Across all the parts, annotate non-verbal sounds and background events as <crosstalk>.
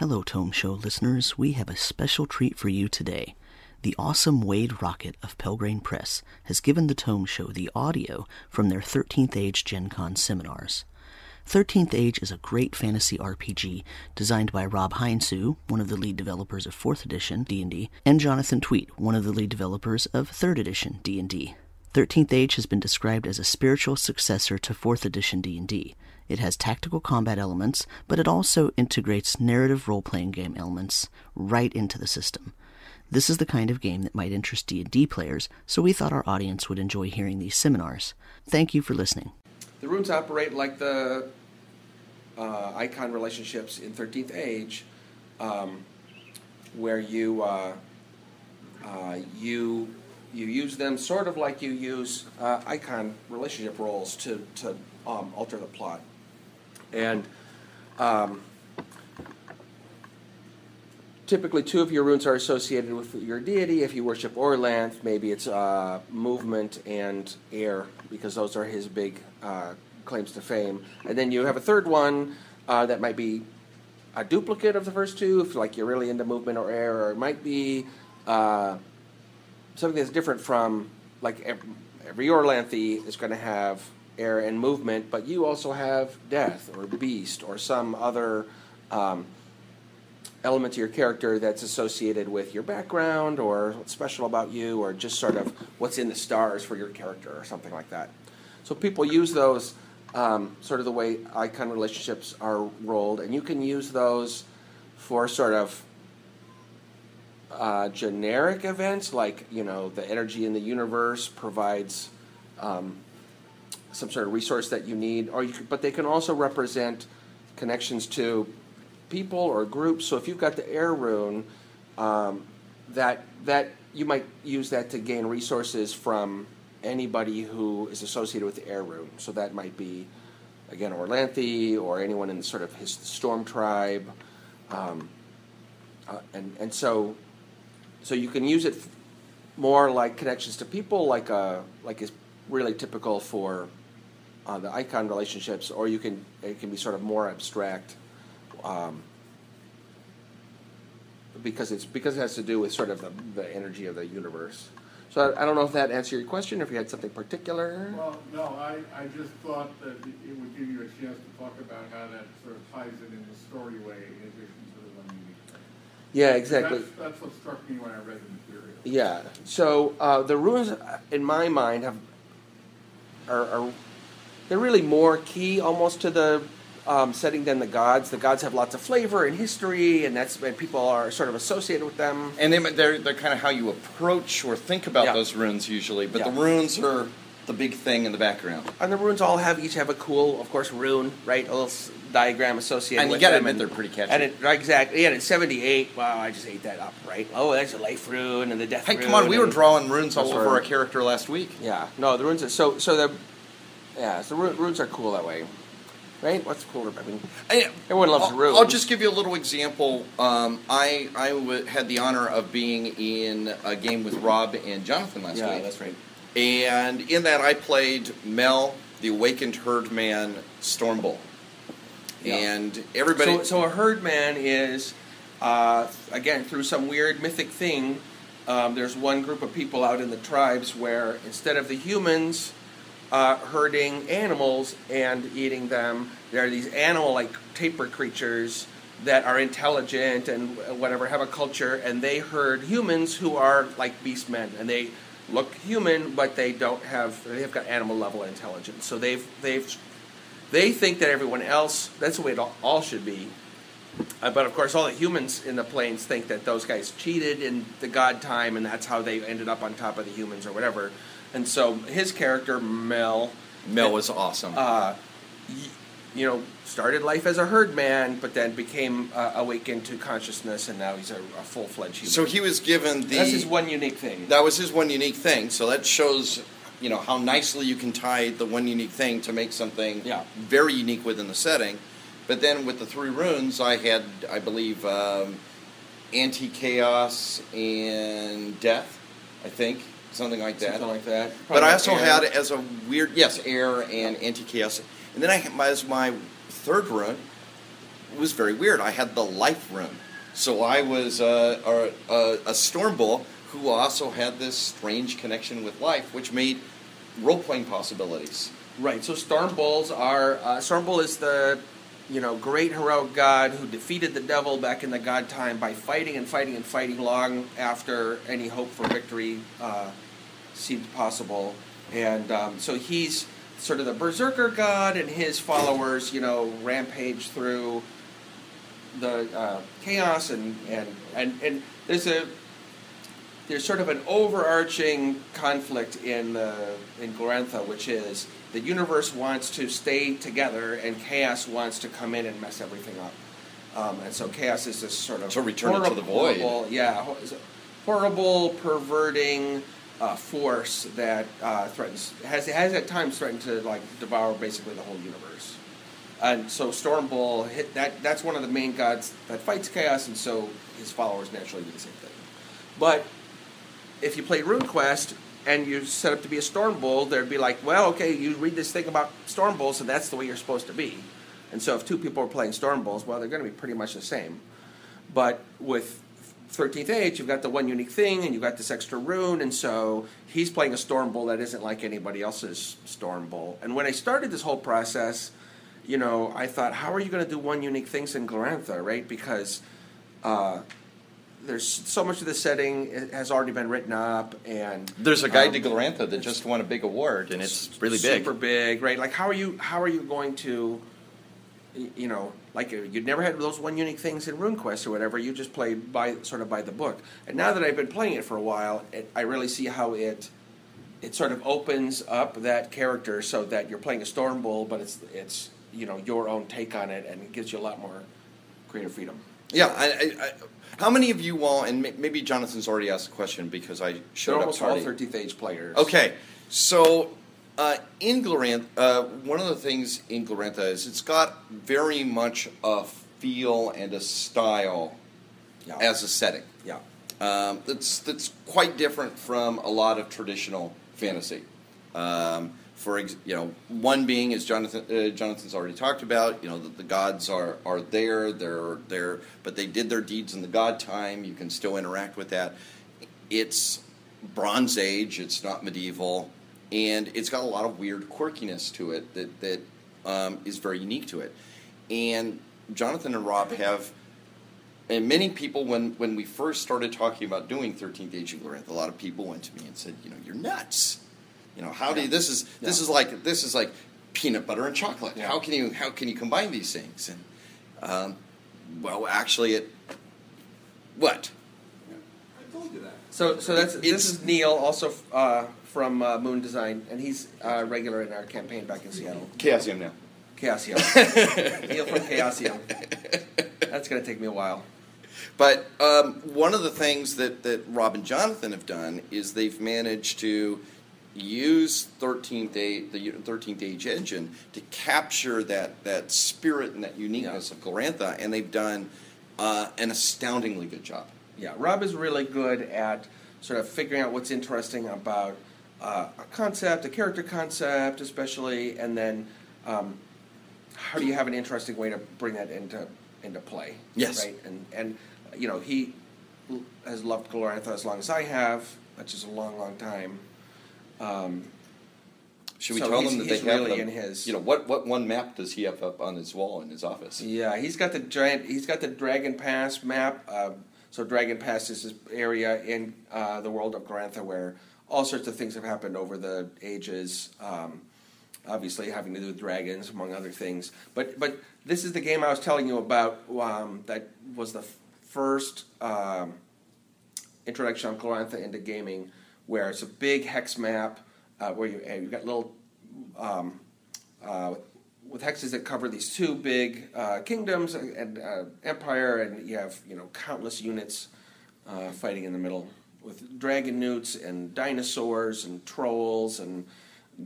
Hello, Tome Show listeners. We have a special treat for you today. The awesome Wade Rockett of Pelgrane Press has given the Tome Show the audio from their 13th Age Gen Con seminars. 13th Age is a great fantasy RPG designed by Rob Heinsoo, one of the lead developers of 4th edition D&D, and Jonathan Tweet, one of the lead developers of 3rd edition D&D. 13th Age has been described as a spiritual successor to 4th edition D&D. It has tactical combat elements, but it also integrates narrative role-playing game elements right into the system. This is the kind of game that might interest D&D players, so we thought our audience would enjoy hearing these seminars. Thank you for listening. The runes operate like the uh, icon relationships in 13th Age, um, where you uh, uh, you you use them sort of like you use uh, icon relationship roles to to um, alter the plot, and um, typically two of your runes are associated with your deity. If you worship Orlanth, maybe it's uh, movement and air because those are his big uh, claims to fame. And then you have a third one uh, that might be a duplicate of the first two, if like you're really into movement or air, or it might be uh, something that's different from like every, every Orlanthi is going to have air and movement, but you also have death or beast or some other. Um, element to your character that's associated with your background or what's special about you or just sort of what's in the stars for your character or something like that. So people use those um, sort of the way icon relationships are rolled, and you can use those for sort of uh, generic events like you know the energy in the universe provides um, some sort of resource that you need, or you, but they can also represent connections to people or groups. So if you've got the air rune, um, that that you might use that to gain resources from anybody who is associated with the air rune. So that might be again Orlanthi or anyone in the sort of his storm tribe, um, uh, and and so so you can use it more like connections to people, like a like is really typical for uh, the icon relationships, or you can it can be sort of more abstract um, because it's because it has to do with sort of the, the energy of the universe. So I, I don't know if that answered your question, or if you had something particular. Well, no, I, I just thought that it would give you a chance to talk about how that sort of ties in in the story way in addition to the one unique thing. Yeah, exactly. That's, that's what struck me when I read the material. Yeah. So uh, the runes, in my mind, have are, are they're really more key almost to the um, setting than the gods. The gods have lots of flavor and history, and that's and people are sort of associated with them. And they, they're they're kind of how you approach or think about Yeah. those runes usually. But the runes are the big thing in the background. And the runes all have each have a cool, of course, rune, right? A little s- diagram associated. And you gotta them, admit they're pretty catchy. And it, right, exactly. Yeah, and seventy eight. Wow, I just ate that up, right? Oh, that's a life rune and the death. Hey, come on! We were drawing runes all over our character last week. Yeah, no, the runes. Are, so, so the yeah, so ru- runes are cool that way, right? What's cooler? I mean, I- everyone loves I'll, runes. I'll just give you a little example. Um, I I w- had the honor of being in a game with Rob and Jonathan last yeah, week, that's right. and in that I played Mel, the awakened herdman, Stormbull, Yeah. and everybody. So, so a herdman is, uh, again, through some weird mythic thing, um, there's one group of people out in the tribes where instead of the humans uh, herding animals and eating them, there are these animal-like taper creatures that are intelligent and whatever, have a culture, and they herd humans who are like beast men, and they look human, but they don't have, they have got animal level intelligence. So they've, they've they think that everyone else that's the way it all, all should be uh, but of course all the humans in the plains think that those guys cheated in the god time and that's how they ended up on top of the humans or whatever and so his character mel Mel was awesome. uh, you know started life as a herdman but then became uh, awakened to consciousness and now he's a, a full-fledged human so he was given the. that's his one unique thing That was his one unique thing. So that shows, you know, how nicely you can tie the one unique thing to make something Yeah. very unique within the setting. But then with the three runes, I had, I believe, um, anti chaos and death. I think something like that. something like that But I also Probably had as a weird, yes, air and anti chaos, and then I had my, as my third rune, was very weird. I had the life rune, so I was uh, a, a, a Storm Bull who also had this strange connection with life, which made role playing possibilities. Right. So Storm Bulls are uh, Storm Bull is the you know great heroic god who defeated the devil back in the god time by fighting and fighting and fighting long after any hope for victory uh, seemed possible, and um, so he's sort of the berserker god, and his followers you know rampage through the uh, chaos and and and and there's a there's sort of an overarching conflict in uh, in Glorantha, which is the universe wants to stay together, and chaos wants to come in and mess everything up. Um, and so chaos is this sort of So return it to the void. horrible, yeah, horrible, perverting uh, force that uh, threatens has has at times threatened to like devour basically the whole universe. And so Storm Bull hit that. That's one of the main gods that fights chaos, and so his followers naturally do the same thing. But if you played RuneQuest and you set up to be a Storm Bull, there'd be like, well, okay, you read this thing about Storm Bulls, so that's the way you're supposed to be. And so if two people are playing Storm Bulls, well, they're going to be pretty much the same. But with 13th Age, you've got the one unique thing, and you've got this extra rune, and so he's playing a Storm Bull that isn't like anybody else's Storm Bull. And when I started this whole process, you know, I thought, how are you going to do one unique things in Glorantha, right? Because uh, there's so much of the setting has already been written up, and There's a guide um, to Glorantha that just won a big award, and it's really big. super big, right? Like, how are you? How are you going to, you know, like uh, you'd never had those one unique things in RuneQuest or whatever. You just play by sort of by the book. And now that I've been playing it for a while, it, I really see how it it sort of opens up that character so that you're playing a Storm Bull, but it's it's you know your own take on it, and it gives you a lot more creative freedom. Yeah, I, I, I, how many of you all, and maybe Jonathan's already asked the question because I They're showed up almost all tardy. 13th age players. Okay, so uh, in Glorantha, uh, one of the things in Glorantha is it's got very much a feel and a style Yeah. as a setting. yeah. Um, that's that's quite different from a lot of traditional fantasy. Um, for you know, one being as Jonathan uh, Jonathan's already talked about. You know, the, the gods are are there. They're there, but they did their deeds in the god time. You can still interact with that. It's Bronze Age. It's not medieval, and it's got a lot of weird quirkiness to it that that um, is very unique to it. And Jonathan and Rob have and many people, when, when we first started talking about doing 13th Age in Glorantha, a lot of people went to me and said, you know, you're nuts. You know, how do you, this is this is like this is like peanut butter and chocolate. Yeah. How can you how can you combine these things? And um, well, actually, it what I told you that. So, so that's It's- this is Neil, also uh, from uh, Moon Design, and he's uh, regular in our campaign back in Seattle. Chaosium now. Chaosium. <laughs> Neil from Chaosium. That's going to take me a while. But um, one of the things that, that Rob and Jonathan have done is they've managed to use 13th age, the 13th age engine to capture that, that spirit and that uniqueness Yeah. of Glorantha, and they've done uh, an astoundingly good job. Yeah, Rob is really good at sort of figuring out what's interesting about uh, a concept, a character concept, especially, and then um, how do you have an interesting way to bring that into into play? Yes. Right. And and you know he has loved Glorantha as long as I have, which is a long, long time. Um, Should we So tell he's- them that he's they have really them- in his- You know what? What one map does he have up on his wall in his office? Yeah, he's got the giant. He's got the Dragon Pass map. Uh, so Dragon Pass is this area in uh, the world of Glorantha where all sorts of things have happened over the ages. Um, obviously, having to do with dragons, among other things. But but this is the game I was telling you about. Um, that was the f- first um, introduction of Glorantha into gaming, where it's a big hex map uh, where you, you've got little um, uh, with hexes that cover these two big uh, kingdoms and uh, empire, and you have you know countless units uh, fighting in the middle with dragonewts and dinosaurs and trolls and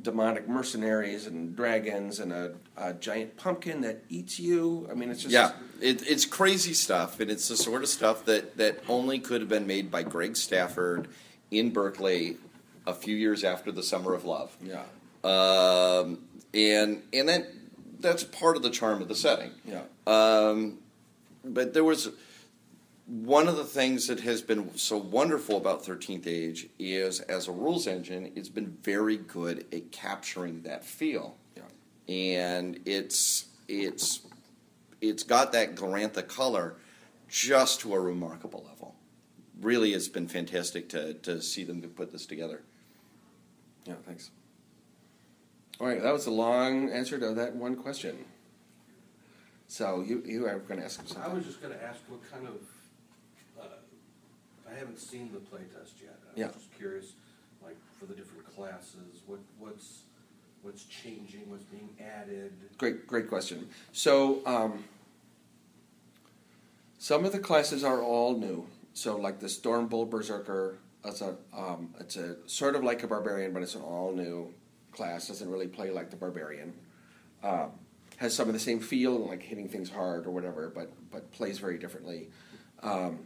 demonic mercenaries and dragons and a, a giant pumpkin that eats you. I mean, it's just Yeah, it, it's crazy stuff, and it's the sort of stuff that, that only could have been made by Greg Stafford in Berkeley a few years after the Summer of Love. yeah. Um, and and then that's part of the charm of the setting. Yeah. Um, but there was one of the things that has been so wonderful about 13th Age is, as a rules engine, it's been very good at capturing that feel, Yeah. and it's it's it's got that Glorantha color just to a remarkable level. Really, it's been fantastic to to see them put this together. Yeah, thanks. All right, that was a long answer to that one question. So you you are going to ask him I was just gonna ask what kind of, uh, I haven't seen the playtest yet. I Yeah. just curious, like, for the different classes, what, what's, what's changing, what's being added? Great, great question. So, um, some of the classes are all new. So, like the Stormbull Berserker, it's a, um, it's a sort of like a barbarian, but it's an all new class. Doesn't really play like the barbarian. Um, has some of the same feel, like hitting things hard or whatever, but but plays very differently. Um,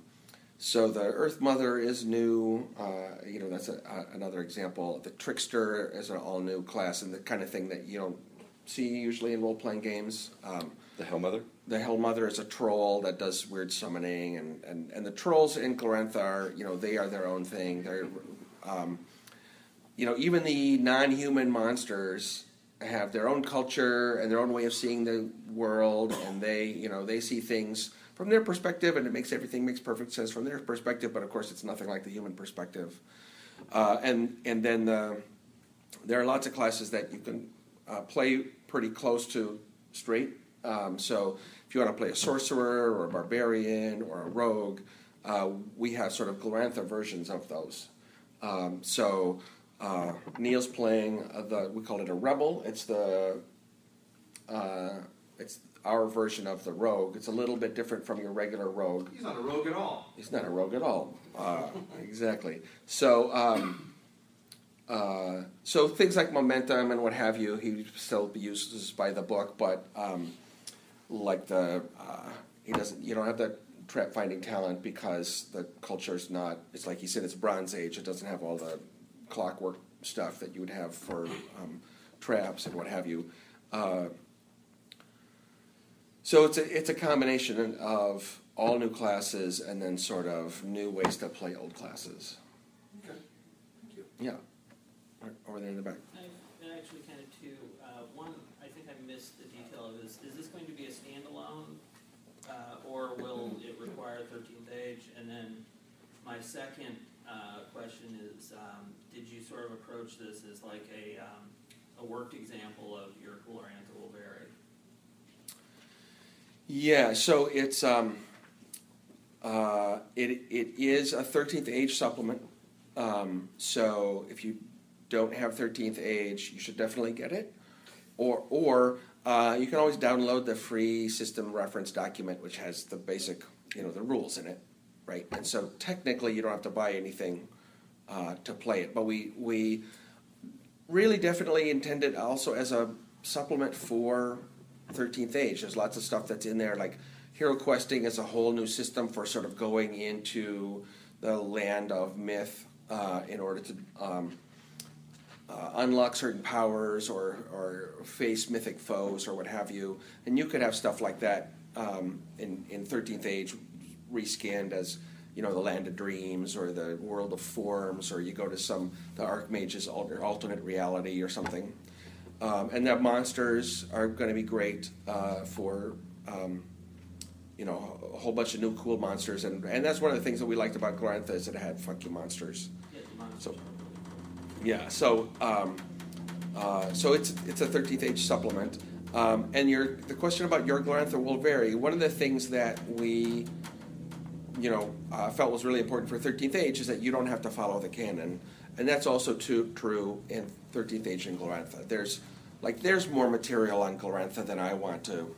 so the Earth Mother is new. Uh, you know, that's a, a, another example. The Trickster is an all new class, and the kind of thing that you don't see usually in role playing games. Um, The Hellmother. The Hell Mother is a troll that does weird summoning, and, and, and the trolls in Glorantha are, you know, they are their own thing. They're, um, you know, even the non-human monsters have their own culture and their own way of seeing the world, and they, you know, they see things from their perspective, and it makes everything makes perfect sense from their perspective. But of course, it's nothing like the human perspective. Uh, and and then the, there are lots of classes that you can uh, play pretty close to straight. Um, so if you want to play a sorcerer or a barbarian or a rogue, uh, we have sort of Glorantha versions of those. Um, so uh, Neil's playing the we call it a rebel. It's the uh, it's our version of the rogue. It's a little bit different from your regular rogue. He's not a rogue at all. He's not a rogue at all. Uh, exactly. So, um, uh, so things like momentum and what have you, he still uses by the book, but um, like the uh, he doesn't. You don't have that trap finding talent because the culture's not. It's like he said, it's Bronze Age. It doesn't have all the clockwork stuff that you would have for um, traps and what have you. Uh, so it's a it's a combination of all new classes and then sort of new ways to play old classes. Okay, thank you. Yeah, Right over there in the back. I actually kind of two. Uh, one, I think I missed the detail of this. Is this going to be a standalone, uh, or will it require 13th age? And then my second uh, question is, um, did you sort of approach this as like a um, a worked example of your Glorantha will vary? Yeah, so it's um, uh, it it is a thirteenth age supplement. Um, so if you don't have thirteenth age, you should definitely get it. Or or uh, you can always download the free system reference document, which has the basic you know the rules in it, right? And so technically, you don't have to buy anything uh, to play it. But we we really definitely intend it also as a supplement for 13th Age. There's lots of stuff that's in there, like Hero Questing is a whole new system for sort of going into the land of myth uh, in order to um, uh, unlock certain powers or, or face mythic foes or what have you. And you could have stuff like that um, in, in 13th Age reskinned as you know the land of dreams or the world of forms or you go to some the archmage's alter, alternate reality or something. Um, and that monsters are going to be great uh, for um, you know a whole bunch of new cool monsters. And, and that's one of the things that we liked about Glorantha is that it had funky monsters. Yeah, So- yeah, so um, uh, so it's it's a 13th age supplement. Um, and your the question about your Glorantha will vary. One of the things that we you know uh, felt was really important for 13th age is that you don't have to follow the canon, and that's also too, true in 13th age and Glorantha. There's like there's more material on Glorantha than I want to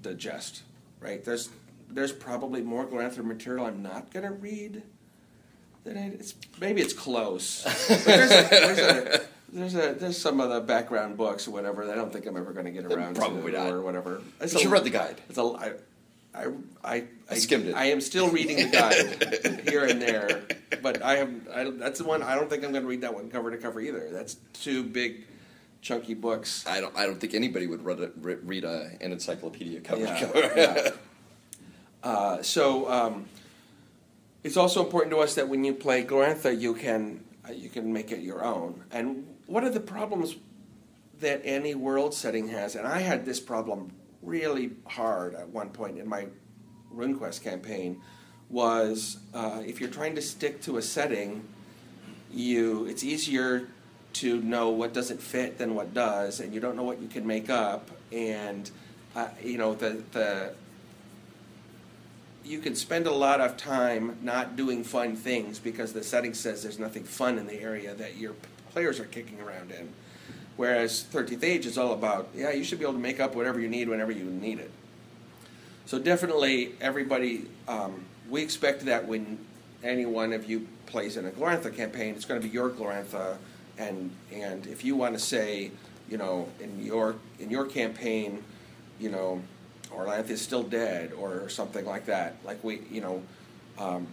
digest. Right? There's there's probably more Glorantha material I'm not going to read it's maybe it's close. <laughs> But there's a, there's a there's a there's some of the background books or whatever that I don't think I'm ever going to get around Probably to not. or whatever. But It's you read the guide. It's a I I I, I skimmed it. I am still reading the guide <laughs> here and there, but I have I, that's the one I don't think I'm going to read that one cover to cover either. That's too big, chunky books. I don't. I don't think anybody would read, a, read a, an encyclopedia cover to cover. yeah. <laughs> Uh, so um, it's also important to us that when you play Glorantha, you can uh, you can make it your own. And one of the problems that any world setting has, and I had this problem really hard at one point in my RuneQuest campaign, was uh, if you're trying to stick to a setting, you it's easier to know what doesn't fit than what does, and you don't know what you can make up. And uh, you know the the you can spend a lot of time not doing fun things because the setting says there's nothing fun in the area that your players are kicking around in. Whereas 13th Age is all about, yeah, you should be able to make up whatever you need whenever you need it. So definitely, everybody, um, we expect that when any one of you plays in a Glorantha campaign, it's going to be your Glorantha, and and if you want to say, you know, in your in your campaign, you know, Orlanth is still dead or something like that. Like we, you know, um,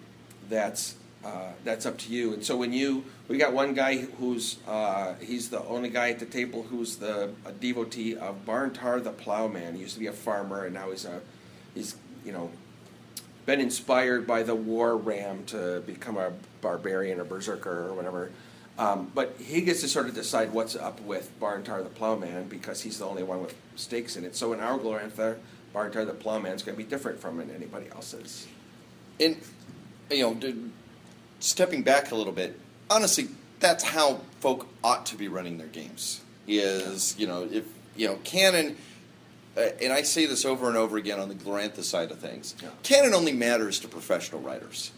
that's uh, that's up to you. And so when you, we got one guy who's uh, he's the only guy at the table who's the a devotee of Barntar the Plowman. He used to be a farmer and now he's a he's you know been inspired by the war ram to become a barbarian or berserker or whatever. Um, but he gets to sort of decide what's up with Barntar the Plowman because he's the only one with stakes in it. So in our Glorantha, Barntar the Plowman is going to be different from anybody else's. And you know, stepping back a little bit, honestly, that's how folk ought to be running their games. Is you know, if you know, canon. Uh, and I say this over and over again on the Glorantha side of things. Yeah. Canon only matters to professional writers.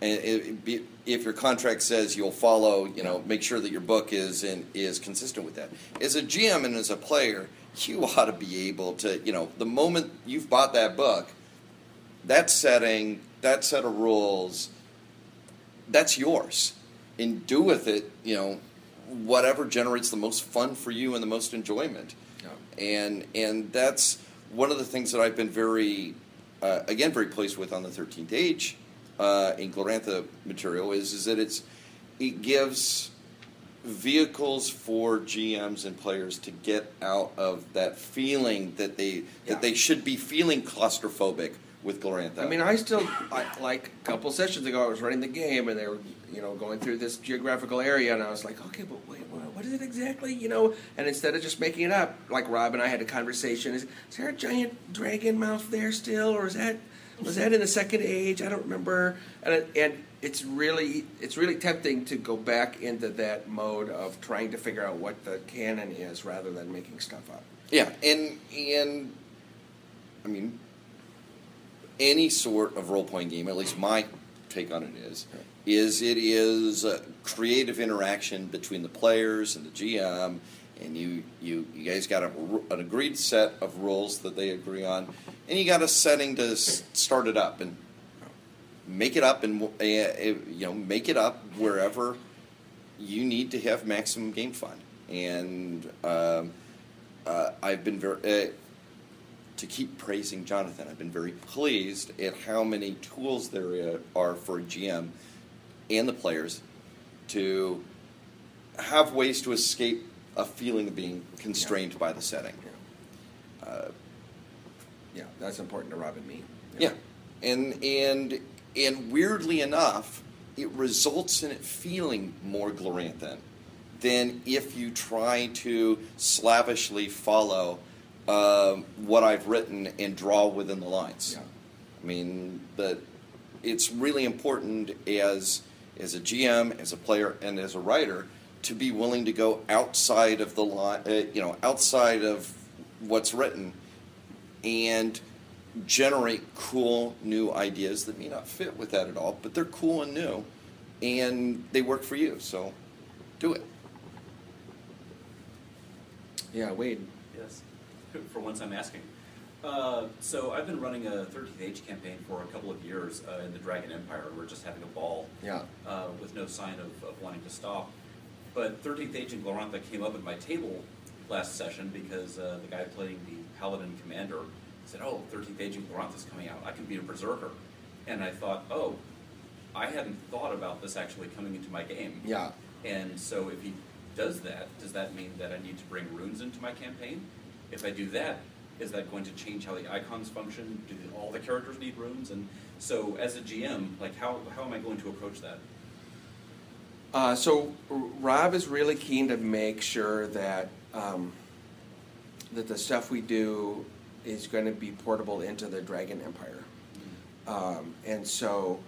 And it, it be, if your contract says you'll follow, you know, make sure that your book is in, is consistent with that. As a GM and as a player, you <laughs> ought to be able to, you know, the moment you've bought that book, that setting, that set of rules, that's yours. And do with it, you know, whatever generates the most fun for you and the most enjoyment. And and that's one of the things that I've been very, uh, again, very pleased with on the Thirteenth Age uh, in Glorantha material is is that it's it gives vehicles for GMs and players to get out of that feeling that they Yeah. that they should be feeling claustrophobic with Glorantha. I mean, I still I, like a couple sessions ago. I was running the game, and they were, you know, going through this geographical area, and I was like, okay, but wait, what, what is it exactly? You know, and instead of just making it up, like Rob and I had a conversation. Is, is there a giant dragon mouth there still, or is that was that in the second age? I don't remember. And and it's really it's really tempting to go back into that mode of trying to figure out what the canon is rather than making stuff up. Yeah, and and I mean, any sort of role playing game, at least my take on it is, is it is a creative interaction between the players and the GM, and you you you guys got a, an agreed set of rules that they agree on, and you got a setting to start it up and make it up and uh, you know make it up wherever you need to have maximum game fun and. Um, uh, I've been very uh, to keep praising Jonathan. I've been very pleased at how many tools there are for GM and the players to have ways to escape a feeling of being constrained by the setting. Uh, Yeah, that's important to Rob and me. yeah, and and and weirdly enough, it results in it feeling more Gloranthan than if you try to slavishly follow um, what I've written and draw within the lines. Yeah. I mean, but it's really important as as a GM, as a player, and as a writer to be willing to go outside of the line, uh, you know, outside of what's written, and generate cool new ideas that may not fit with that at all, but they're cool and new, and they work for you. So, do it. Yeah, Wade. Yes, <laughs> for once I'm asking. Uh, so I've been running a 13th Age campaign for a couple of years uh, in the Dragon Empire. We're just having a ball Yeah. uh, with no sign of, of wanting to stop. But 13th Age and Glorantha came up at my table last session because uh, the guy playing the Paladin Commander said, "Oh, 13th Age and Glorantha's coming out. I can be a Berserker." And I thought, "Oh, I hadn't thought about this actually coming into my game." Yeah. And so if he does that, does that mean that I need to bring runes into my campaign? If I do that, is that going to change how the icons function? Do all the characters need runes? And so, as a GM, like how, how am I going to approach that? Uh, so Rob is really keen to make sure that um, that the stuff we do is going to be portable into the Dragon Empire, um, and so.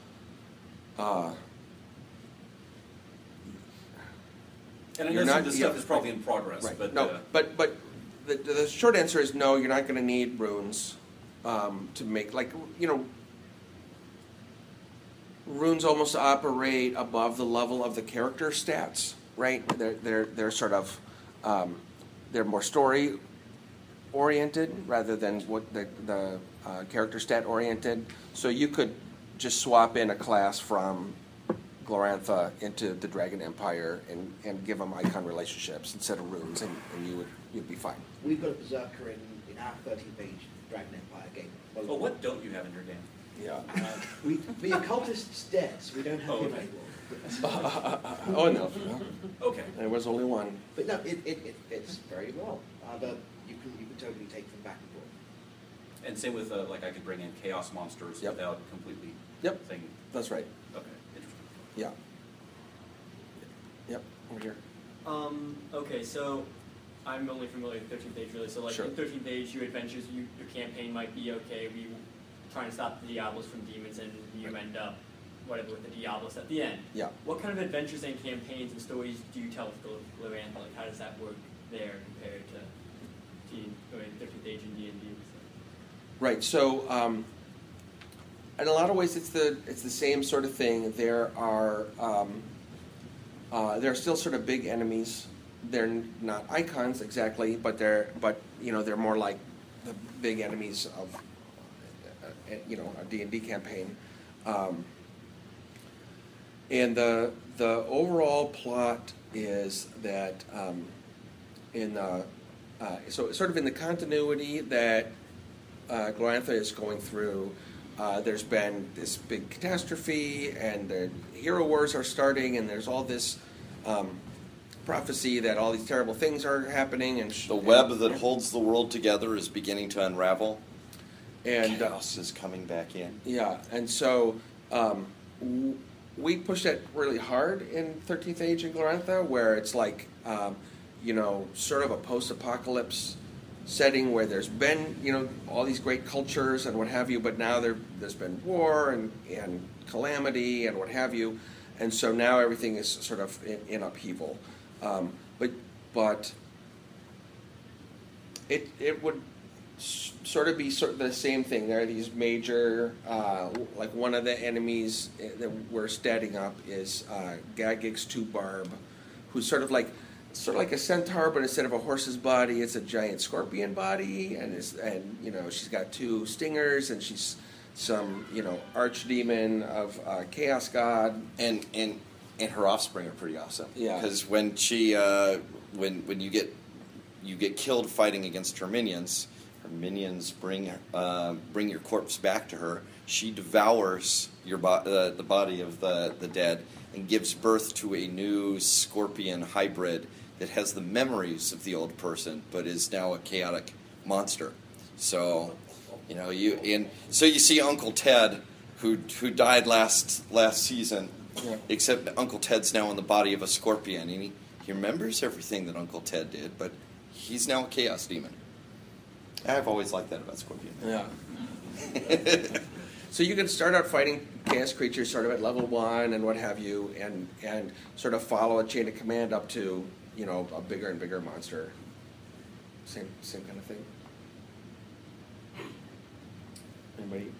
Uh, And I know not- this yeah, stuff is probably in progress, Right. but no, uh, but but the, the short answer is no. You're not going to need runes um, to make like you know. Runes almost operate above the level of the character stats, right? They're they're they're sort of um, they're more story oriented rather than what the the uh, character stat oriented. So you could just swap in a class from Glorantha into the Dragon Empire and, and give them icon relationships instead of runes, and, and you would you'd be fine. We've got a berserker in, in our 13th Age Dragon Empire game. oh, what don't you have in your game? Yeah. Uh, <laughs> we, the occultist's dead, so we don't have Oh, him okay. anymore. <laughs> oh no, Okay. there was only one. But no, it, it, it fits very well. Uh, but you can you totally take them back and forth. And same with uh, like I could bring in chaos monsters Yep. without completely Yep. saying That's right. okay, interesting. Yeah. Yep. Over here. Um, okay, so I'm only familiar with 13th Age really. So like Sure. in 13th Age, your adventures, you, your campaign might be okay. We trying to stop the Diabolist from demons, and you end up whatever with the Diabolist at the end. Yeah. What kind of adventures and campaigns and stories do you tell with Gl- Glorantha? Like how does that work there compared to D, I mean, 13th Age and D and D? Right. So, um, in a lot of ways, it's the it's the same sort of thing. There are um, uh, there are still sort of big enemies. They're not icons exactly, but they're but you know they're more like the big enemies of uh, uh, you know a D and D campaign. Um, and the the overall plot is that um, in the uh, so sort of in the continuity that uh, Glorantha is going through. Uh, there's been this big catastrophe, and the hero wars are starting, and there's all this um, prophecy that all these terrible things are happening, and sh- The web that holds the world together is beginning to unravel. and uh, Chaos is coming back in. Yeah, and so um, w- we push that really hard in 13th Age in Glorantha, where it's like, um, you know, sort of a post-apocalypse setting where there's been, you know, all these great cultures and what have you, but now there, there's been war and, and calamity and what have you, and so now everything is sort of in, in upheaval. Um, but but it it would s- sort of be sort of the same thing. There are these major, uh, like one of the enemies eh, that we're standing up is uh, Gagix Two Barb, who's sort of like sort of like a centaur, but instead of a horse's body, it's a giant scorpion body, and is and you know she's got two stingers, and she's some you know archdemon of uh, chaos god. and and and her offspring are pretty awesome. Yeah. Because when she uh, when when you get you get killed fighting against her minions, her minions bring uh, bring your corpse back to her. She devours your bo- uh, the body of the the dead and gives birth to a new scorpion hybrid that has the memories of the old person, but is now a chaotic monster. So, you know, you and so you see Uncle Ted, who who died last last season, Yeah. except Uncle Ted's now in the body of a scorpion, and he, he remembers everything that Uncle Ted did, but he's now a chaos demon. I've always liked that about Scorpion. Yeah. <laughs> So you can start out fighting chaos creatures sort of at level one and what have you, and and sort of follow a chain of command up to you know a bigger and bigger monster. Same same kind of thing. Anybody?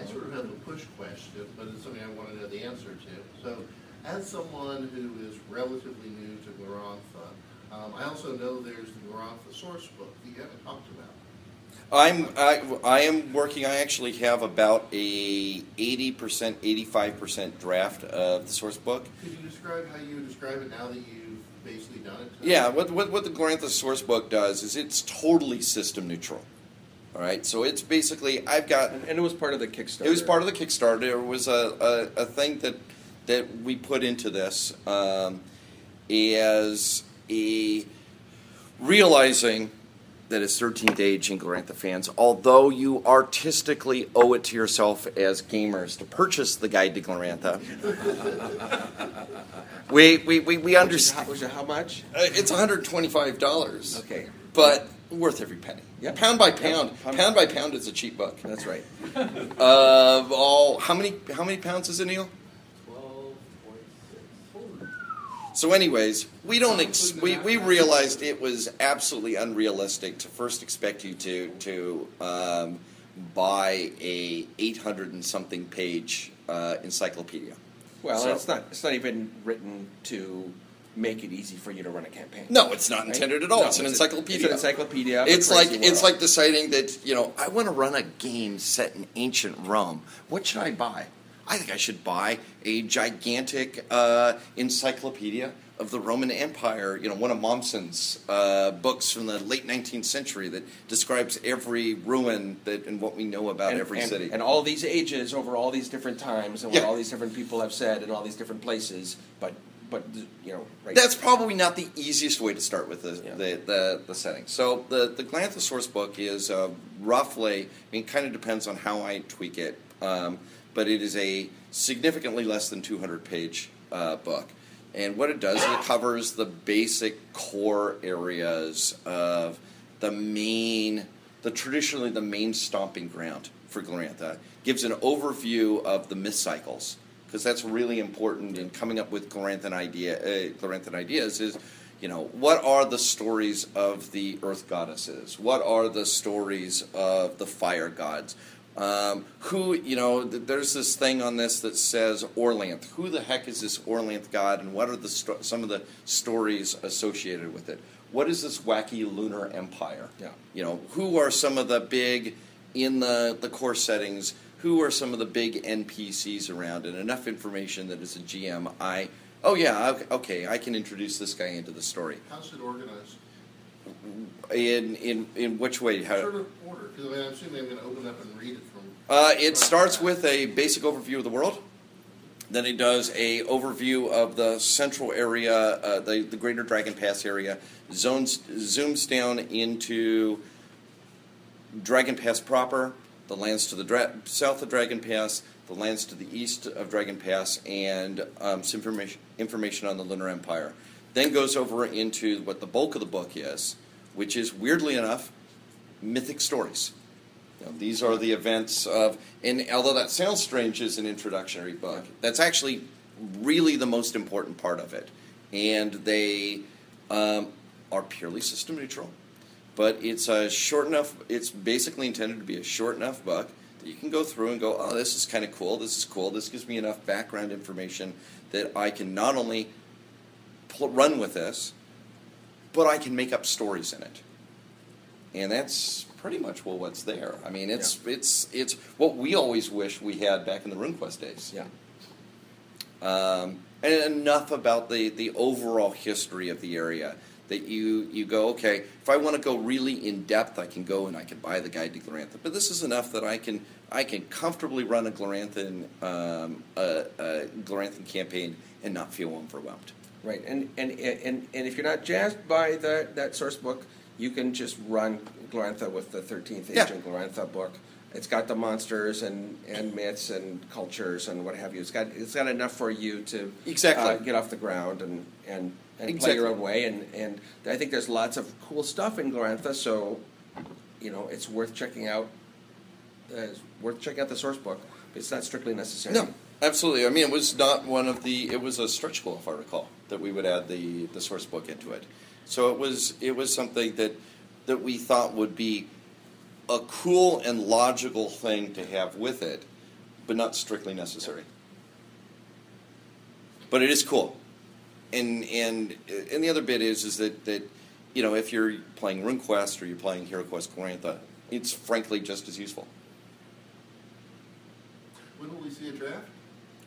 I sort of have a push question, but it's something I want to know the answer to. So, as someone who is relatively new to Glorantha, um, I also know there's the Glorantha source book that you haven't talked about. I'm I, I am working. I actually have about a eighty percent, eighty five percent draft of the source book. Could you describe how you would describe it now that you've basically done it? Yeah, what, what, what the Glorantha source book does is it's totally system neutral. All right, so it's basically I've got And, and it was part of the Kickstarter. It was part of the Kickstarter. It was a, a, a thing that that we put into this um, as a realizing that as 13th age in Glorantha fans, although you artistically owe it to yourself as gamers to purchase the Guide to Glorantha, <laughs> we, we, we, we understand. Which is how much? Uh, it's $125. Okay. But worth every penny. Yeah. Pound by pound. Pound- Pound by pound is a cheap book. That's right. <laughs> Uh, all how many how many pounds is it, Neil? So, anyways, we don't ex- we, we realized it was absolutely unrealistic to first expect you to to um, buy a 800 and something page uh, encyclopedia. Well, So- it's not. It's not even written to make it easy for you to run a campaign. No, it's not Right? intended at all. No, it's an a- encyclopedia. It's an encyclopedia. It's like it's like deciding that you know I want to run a game set in ancient Rome. What should I buy? I think I should buy a gigantic uh, encyclopedia of the Roman Empire. You know, one of Mommsen's uh, books from the late 19th century that describes every ruin that and what we know about and, every and- city. and all these ages over all these different times and what Yeah. all these different people have said in all these different places. But but you know, right That's probably not the easiest way to start with the Yeah. the, the, the setting. So the the Glorantha source book is uh, roughly. I mean, kind of depends on how I tweak it, um, but it is a significantly less than 200 page uh, book. And what it does is it covers the basic core areas of the main, the traditionally the main stomping ground for Glorantha. Gives an overview of the myth cycles because that's really important in coming up with Gloranthan idea, uh, Gloranthan ideas. Is you know what are the stories of the earth goddesses? What are the stories of the fire gods? Um, who you know? th- There's this thing on this that says Orlanth. Who the heck is this Orlanth god, and what are the sto- some of the stories associated with it? What is this wacky lunar empire? Yeah. You know, who are some of the big in the the core settings? Who are some of the big NPCs around? And enough information that as a GM, I oh yeah, okay, okay, I can introduce this guy into the story. How's it organized? In in in which way? How, Sort of order, because I mean, I'm assuming I'm going to open up and read it from. Uh, it starts with a basic overview of the world. Then it does a overview of the central area, uh, the the Greater Dragon Pass area. Zones zooms down into Dragon Pass proper, the lands to the dra- south of Dragon Pass, the lands to the east of Dragon Pass, and um, some information information on the Lunar Empire. Then goes over into what the bulk of the book is, which is weirdly enough, mythic stories. These are the events of, and although that sounds strange as an introductory book, that's actually really the most important part of it. And they um, are purely system neutral, but it's a short enough. It's basically intended to be a short enough book that you can go through and go, "Oh, this is kind of cool. This is cool. This gives me enough background information that I can not only pl- run with this, but I can make up stories in it." and that's pretty much well what's there. I mean, it's it's it's what we always wish we had back in the RuneQuest days. Yeah. Um, and enough about the the overall history of the area that you you go okay. If I want to go really in depth, I can go and I can buy the guide to Glorantha. But this is enough that I can I can comfortably run a Gloranthan um, a, a Gloranthan campaign and not feel overwhelmed. Right, and and and and if you're not jazzed by the, that source book, you can just run Glorantha with the Thirteenth Yeah. Age in Glorantha book. It's got the monsters and, and myths and cultures and what have you. It's got it's got enough for you to Exactly. uh, get off the ground and and, and play your own way. And, and I think there's lots of cool stuff in Glorantha, so you know it's worth checking out. Uh, it's worth checking out the source book. But it's not strictly necessary. No, absolutely. I mean, it was not one of the. It was a stretch goal, if I recall, that we would add the the source book into it. So it was it was something that that we thought would be a cool and logical thing to have with it, but not strictly necessary. But it is cool, and and and the other bit is is that that you know if you're playing RuneQuest or you're playing HeroQuest Glorantha, it's frankly just as useful. When will we see a draft?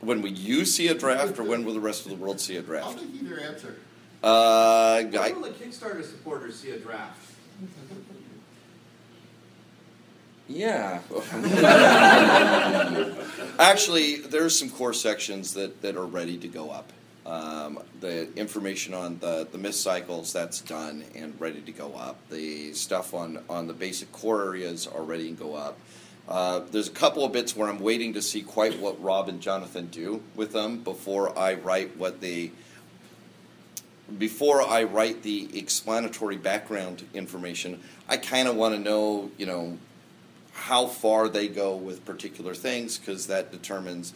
When will you see a draft, or when will the rest of the world see a I'll draft? take either answer. Uh, When I, will the Kickstarter supporters see a draft? Yeah. <laughs> actually, there's some core sections that, that are ready to go up. Um, the information on the, the myth cycles, that's done and ready to go up. The stuff on, on the basic core areas are ready to go up. Uh, there's a couple of bits where I'm waiting to see quite what Rob and Jonathan do with them before I write what they before I write the explanatory background information, I kind of want to know, you know, how far they go with particular things because that determines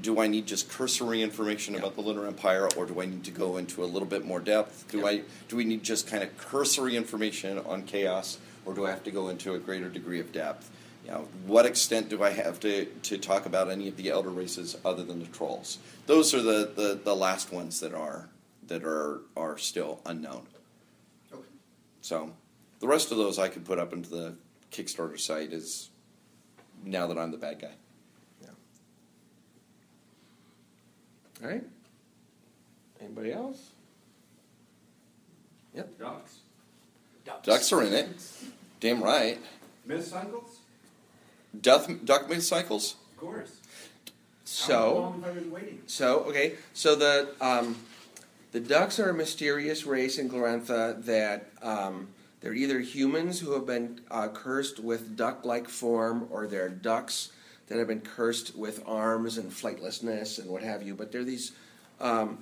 do I need just cursory information about the Lunar Empire or do I need to go into a little bit more depth? Do I do we need just kind of cursory information on chaos or do I have to go into a greater degree of depth? You know, what extent do I have to, to talk about any of the elder races other than the trolls? Those are the, the, the last ones that are that are are still unknown. Okay. So the rest of those I could put up into the Kickstarter site is now that I'm the bad guy. Yeah. All right. Anybody else? Yep. Ducks. Ducks are in it. Damn right. Myth cycles? Duck, duck myth cycles? Of course. How So, long have I been waiting? so okay. So the um, the ducks are a mysterious race in Glorantha that um, they're either humans who have been uh, cursed with duck-like form, or they're ducks that have been cursed with arms and flightlessness and what have you. But they're these, um,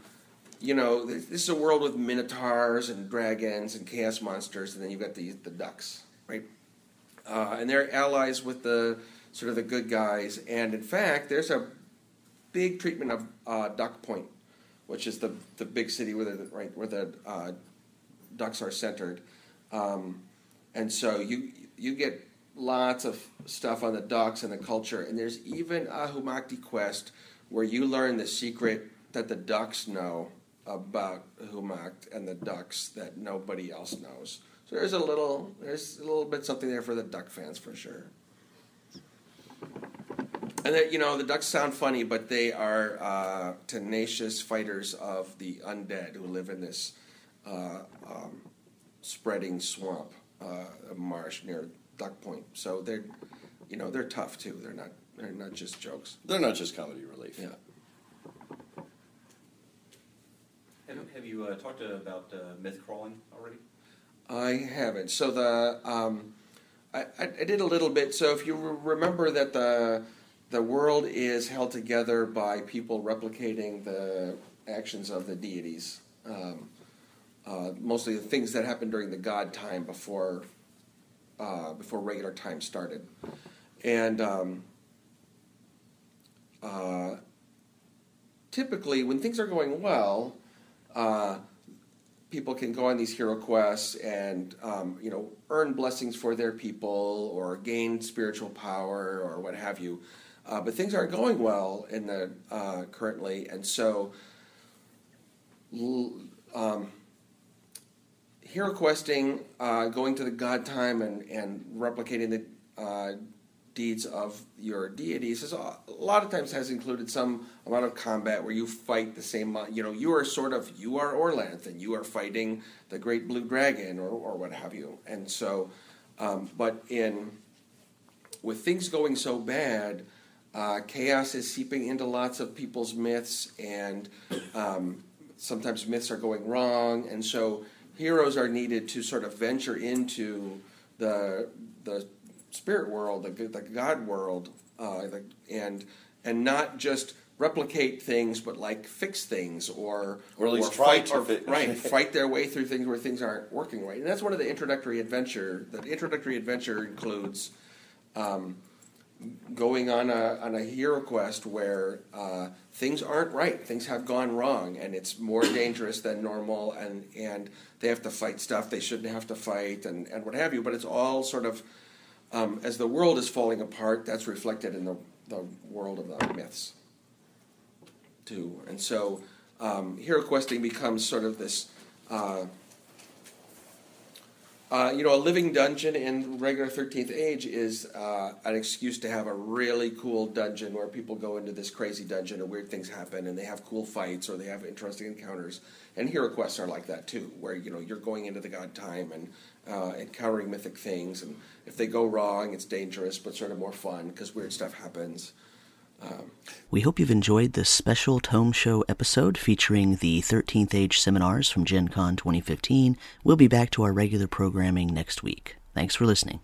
you know, this is a world with minotaurs and dragons and chaos monsters, and then you've got the the ducks, right? Uh, and they're allies with the sort of the good guys. And in fact, there's a big treatment of uh, Duck Point, which is the the big city where the right where the uh, ducks are centered. Um, and so you you get lots of stuff on the ducks and the culture. And there's even a Humakti quest where you learn the secret that the ducks know about Humakt and the ducks that nobody else knows. So there's a little there's a little bit something there for the duck fans for sure. And that you know the ducks sound funny, but they are uh, tenacious fighters of the undead who live in this uh, um, spreading swamp, uh, marsh near Duck Point. So they're, you know, they're tough too. They're not they're not just jokes. They're not just comedy relief. Yeah. Have, have you uh, talked about uh, myth crawling already? I haven't. So the um, I, I did a little bit. So if you re- remember that the the world is held together by people replicating the actions of the deities. Um, uh, mostly the things that happened during the God time before uh, before regular time started, and um, uh, typically when things are going well, uh, people can go on these hero quests and um, you know earn blessings for their people or gain spiritual power or what have you. Uh, but things aren't going well in the uh, currently, and so um, hero questing, uh, going to the god time and, and replicating the uh, deeds of your deities is a, a lot of times has included some amount of combat where you fight the same. You know, you are sort of you are Orlanth and you are fighting the great blue dragon or, or what have you, and so. Um, but in with things going so bad, uh, chaos is seeping into lots of people's myths, and um, sometimes myths are going wrong, and so heroes are needed to sort of venture into the the spirit world, the, the God world, uh, the, and and not just replicate things, but like fix things or Or at least try fight to or, right fight <laughs> their way through things where things aren't working right. And that's one of the introductory adventure. The introductory adventure includes. Um, going on a on a hero quest where uh, things aren't right, things have gone wrong, and it's more <coughs> dangerous than normal, and and they have to fight stuff they shouldn't have to fight, and and what have you. But it's all sort of um, as the world is falling apart, that's reflected in the the world of the myths too, and so um, hero questing becomes sort of this. Uh, uh, you know, a living dungeon in regular 13th Age is uh, an excuse to have a really cool dungeon where people go into this crazy dungeon and weird things happen and they have cool fights or they have interesting encounters. And hero quests are like that too, where you know you're going into the god time and uh, encountering mythic things, and if they go wrong, it's dangerous but sort of more fun because weird stuff happens. We hope you've enjoyed this special Tome Show episode featuring the 13th Age seminars from Gen Con 2015. We'll be back to our regular programming next week. Thanks for listening.